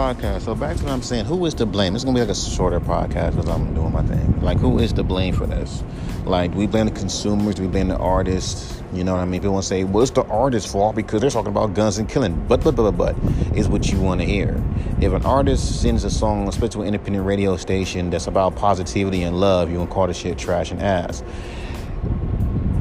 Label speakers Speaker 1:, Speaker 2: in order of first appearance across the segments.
Speaker 1: podcast. So back to what I'm saying. Who is to blame? It's gonna be like a shorter podcast because I'm doing my thing. Like, who is to blame for this? Like, we blame the consumers? We blame the artists? You know what I mean? People want to say, well, it's the artist's fault because they're talking about guns and killing. But, but, but, but, but, is what you want to hear. If an artist sends a song, especially to an independent radio station that's about positivity and love, you gonna call the shit trash and ass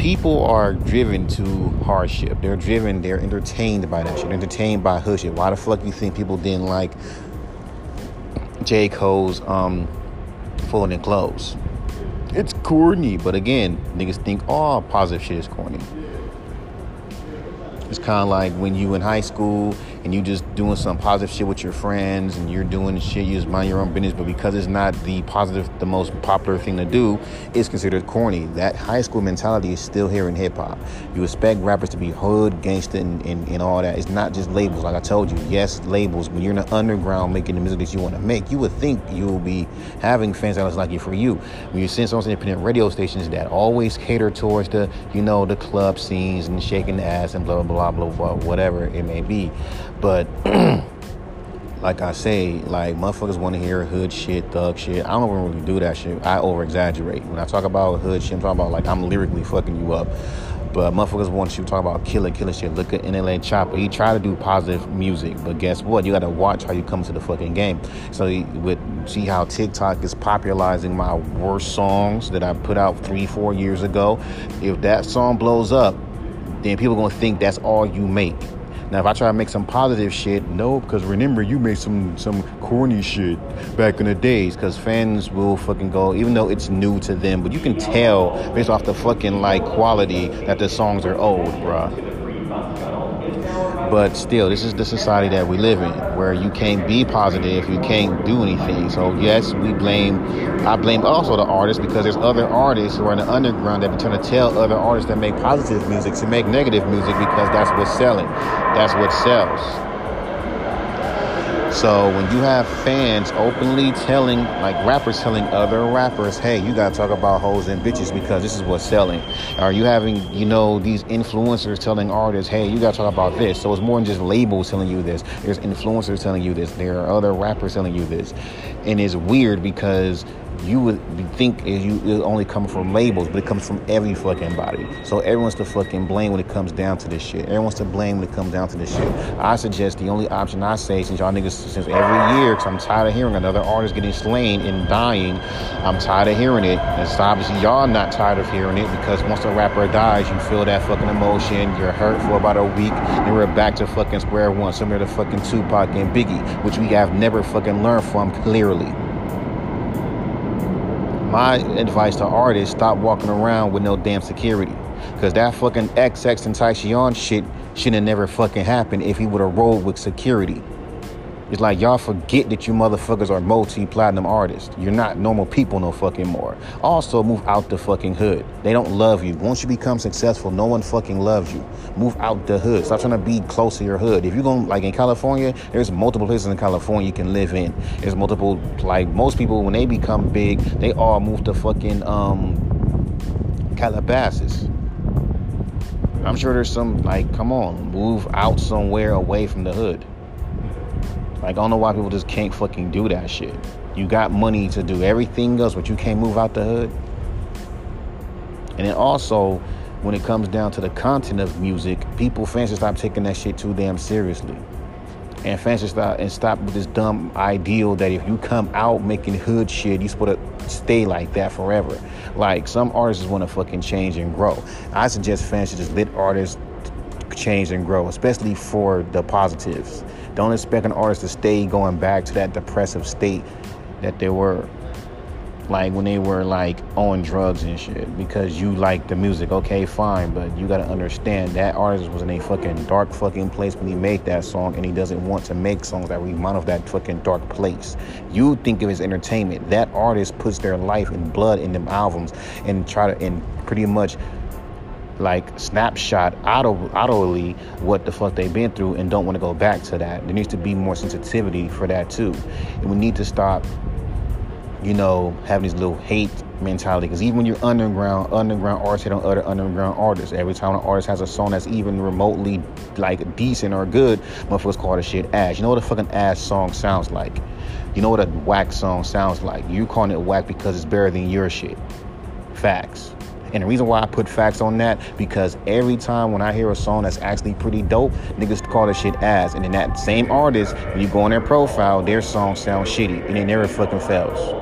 Speaker 1: people are driven to hardship. They're driven, they're entertained by that shit. Entertained by hood shit. Why the fuck you think people didn't like J. Cole's um folding clothes? It's corny, but again, niggas think all positive shit is corny. It's kind of like when you in high school and you just doing some positive shit with your friends and you're doing shit, you just mind your own business, but because it's not the positive, the most popular thing to do, it's considered corny. That high school mentality is still here in hip hop. You expect rappers to be hood, gangster, and, and, and all that. It's not just labels. Like I told you, yes, labels. When you're in the underground making the music that you want to make, you would think you will be having fans that like it for you. When you send to independent radio stations that always cater towards the, you know, the club scenes and shaking the ass and blah, blah, blah, blah, blah, whatever it may be. But like I say, like motherfuckers want to hear hood shit, thug shit. I don't really do that shit. I over exaggerate. When I talk about hood shit, I'm talking about like I'm lyrically fucking you up. But motherfuckers want you to talk about killer, killer shit. Look at NLE Choppa. He tried to do positive music, but guess what? You got to watch how you come to the fucking game. So with see how TikTok is popularizing my worst songs that I put out three, four years ago. If that song blows up, then people gonna think that's all you make. Now, if I try to make some positive shit, no, because remember, you made some some corny shit back in the days. Because fans will fucking go, even though it's new to them, but you can tell based off the fucking like quality that the songs are old, bruh. But still, this is the society that we live in, where you can't be positive, you can't do anything. So yes, we blame. I blame also the artists because there's other artists who are in the underground that be trying to tell other artists that make positive music to make negative music because that's what's selling. That's what sells. So when you have fans openly telling, like rappers telling other rappers, hey, you gotta talk about hoes and bitches because this is what's selling. Are you having, you know, these influencers telling artists, hey, you gotta talk about this. So it's more than just labels telling you this. There's influencers telling you this. There are other rappers telling you this. And it's weird because you would think is you it only come from labels, but it comes from every fucking body. So everyone's to fucking blame when it comes down to this shit. Everyone's to blame when it comes down to this shit. I suggest the only option I say, since y'all niggas since every year, because I'm tired of hearing another artist getting slain and dying. I'm tired of hearing it. And it's obviously y'all not tired of hearing it because once a rapper dies, you feel that fucking emotion. You're hurt for about a week, and we're back to fucking square one, similar to fucking Tupac and Biggie, which we have never fucking learned from clearly my advice to artists stop walking around with no damn security. Because that fucking XX and XXXTentacion shit shouldn't have never fucking happened if he would have rolled with security it's like y'all forget that you motherfuckers are multi-platinum artists. You're not normal people no fucking more. Also, move out the fucking hood. They don't love you. Once you become successful, no one fucking loves you. Move out the hood. Stop trying to be close to your hood. If you're going like in California, there's multiple places in California you can live in. There's multiple like most people when they become big, they all move to fucking um Calabasas. I'm sure there's some like, come on, move out somewhere away from the hood. Like, I don't know why people just can't fucking do that shit. You got money to do everything else, but you can't move out the hood. And then also, when it comes down to the content of music, people fans stop taking that shit too damn seriously. And fans should stop and stop with this dumb ideal that if you come out making hood shit, you're supposed to stay like that forever. Like some artists want to fucking change and grow. I suggest fans should just let artists change and grow, especially for the positives. Don't expect an artist to stay going back to that depressive state that they were like when they were like on drugs and shit because you like the music. Okay fine but you gotta understand that artist was in a fucking dark fucking place when he made that song and he doesn't want to make songs that remind of that fucking dark place. You think of his entertainment. That artist puts their life and blood in them albums and try to and pretty much like snapshot auto audibly what the fuck they've been through and don't want to go back to that. There needs to be more sensitivity for that too. And we need to stop, you know, having these little hate mentality. Because even when you're underground, underground artists hit on other underground artists. Every time an artist has a song that's even remotely like decent or good, motherfuckers call the shit ass. You know what a fucking ass song sounds like? You know what a whack song sounds like? You calling it whack because it's better than your shit. Facts. And the reason why I put facts on that, because every time when I hear a song that's actually pretty dope, niggas call that shit ass. And then that same artist, when you go on their profile, their song sounds shitty. And it never fucking fails.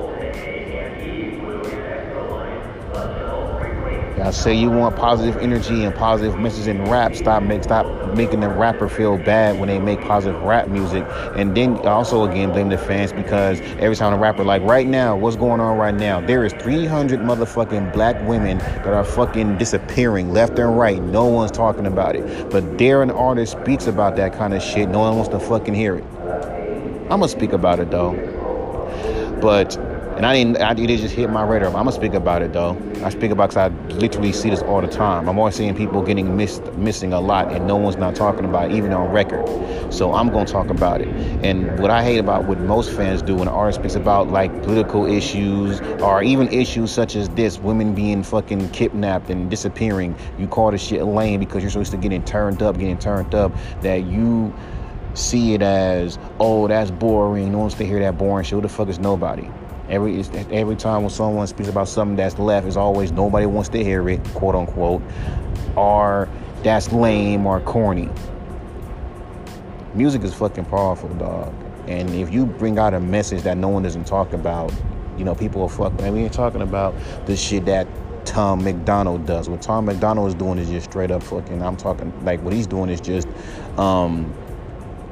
Speaker 1: I say you want positive energy and positive messages in rap. Stop make stop making the rapper feel bad when they make positive rap music. And then also again blame the fans because every time a rapper like right now, what's going on right now? There is 300 motherfucking black women that are fucking disappearing left and right. No one's talking about it. But there an artist speaks about that kind of shit. No one wants to fucking hear it. I'm gonna speak about it though. But and I didn't, I didn't just hit my radar. I'm gonna speak about it though. I speak about because I literally see this all the time. I'm always seeing people getting missed, missing a lot, and no one's not talking about it, even on record. So I'm gonna talk about it. And what I hate about what most fans do when an artist speaks about like political issues or even issues such as this, women being fucking kidnapped and disappearing, you call this shit lame because you're supposed to getting turned up, getting turned up, that you see it as, oh, that's boring. No one wants to hear that boring shit. Who the fuck is nobody? Every every time when someone speaks about something that's left, is always nobody wants to hear it, quote unquote, or that's lame or corny. Music is fucking powerful, dog. And if you bring out a message that no one doesn't talk about, you know, people will fuck. Man, we ain't talking about the shit that Tom MacDonald does. What Tom MacDonald is doing is just straight up fucking. I'm talking like what he's doing is just, um,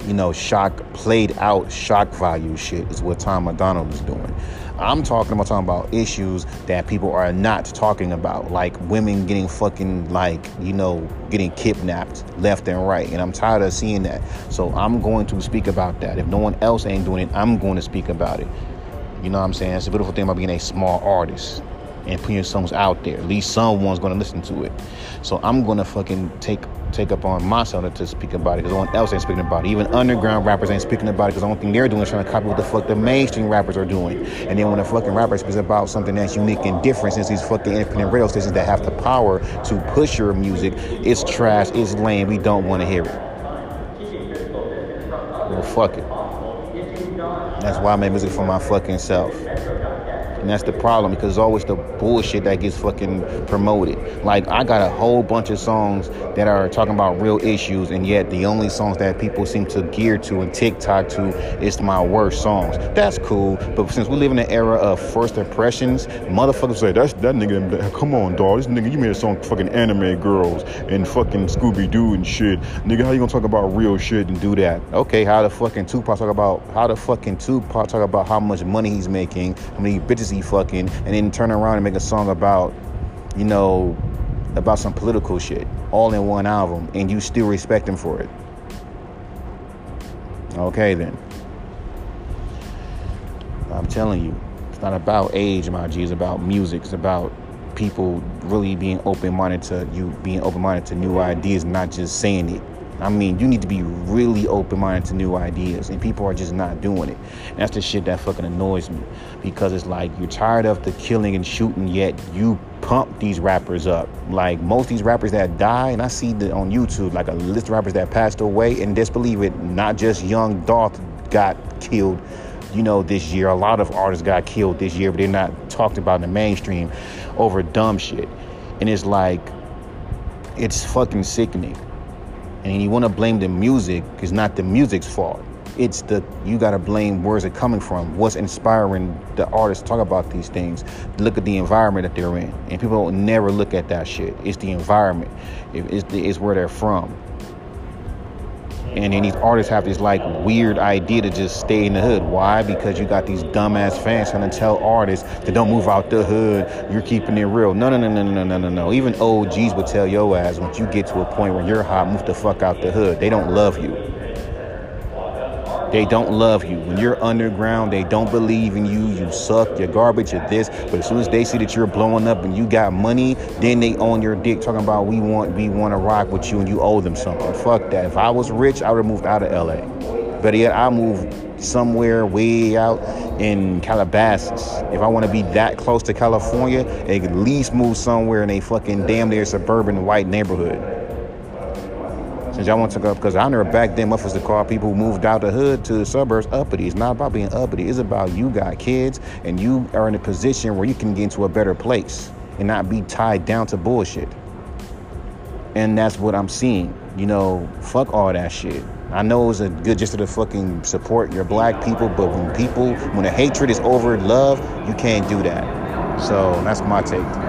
Speaker 1: you know, shock played out shock value shit is what Tom MacDonald is doing. I'm talking about talking about issues that people are not talking about, like women getting fucking like, you know, getting kidnapped left and right. And I'm tired of seeing that. So I'm going to speak about that. If no one else ain't doing it, I'm going to speak about it. You know what I'm saying? It's a beautiful thing about being a small artist and putting your songs out there. At least someone's gonna listen to it. So I'm gonna fucking take take up on myself to speak about it because no one else ain't speaking about it. Even underground rappers ain't speaking about it because the only thing they're doing is trying to copy what the fuck the mainstream rappers are doing. And then when a fucking rapper speaks about something that's unique and different, since these fucking independent radio stations that have the power to push your music, it's trash, it's lame, we don't want to hear it. Well, fuck it. That's why I make music for my fucking self. And that's the problem because it's always the bullshit that gets fucking promoted. Like, I got a whole bunch of songs that are talking about real issues, and yet the only songs that people seem to gear to and TikTok to is my worst songs. That's cool, but since we live in an era of first impressions, motherfuckers say, that's that nigga, come on, dog. This nigga, you made a song fucking anime girls and fucking Scooby Doo and shit. Nigga, how you gonna talk about real shit and do that? Okay, how the fucking Tupac talk about, how the fucking Tupac talk about how much money he's making, how many bitches he fucking, and then turn around and make a song about, you know, about some political shit, all in one album, and you still respect him for it. Okay, then. I'm telling you, it's not about age, my G. It's about music. It's about people really being open minded to you, being open minded to new ideas, not just saying it. I mean, you need to be really open minded to new ideas, and people are just not doing it. And that's the shit that fucking annoys me because it's like you're tired of the killing and shooting, yet you pump these rappers up. Like most of these rappers that die, and I see that on YouTube, like a list of rappers that passed away, and disbelieve it, not just Young Dolph got killed, you know, this year. A lot of artists got killed this year, but they're not talked about in the mainstream over dumb shit. And it's like, it's fucking sickening and you want to blame the music it's not the music's fault. It's the you got to blame where's it coming from what's inspiring the artists to talk about these things. Look at the environment that they're in and people never look at that shit. It's the environment. It's, the, it's where they're from and then these artists have this like weird idea to just stay in the hood. Why? Because you got these dumbass fans trying to tell artists to don't move out the hood. You're keeping it real. No, no, no, no, no, no, no, no. Even OGs would tell your ass once you get to a point where you're hot, move the fuck out the hood. They don't love you. They don't love you. When you're underground, they don't believe in you. You suck, you're garbage, you're this. But as soon as they see that you're blowing up and you got money, then they own your dick talking about we want we want to rock with you and you owe them something. Fuck that. If I was rich, I would have moved out of LA. But yet I moved somewhere way out in Calabasas. If I want to be that close to California, at least move somewhere in a fucking damn near suburban white neighborhood. Since y'all want to go, because I remember back then, motherfuckers to call people who moved out the hood to the suburbs uppity. It's not about being uppity. It's about you got kids and you are in a position where you can get into a better place and not be tied down to bullshit. And that's what I'm seeing. You know, fuck all that shit. I know it's a good just to fucking support your black people, but when people, when the hatred is over love, you can't do that. So that's my take.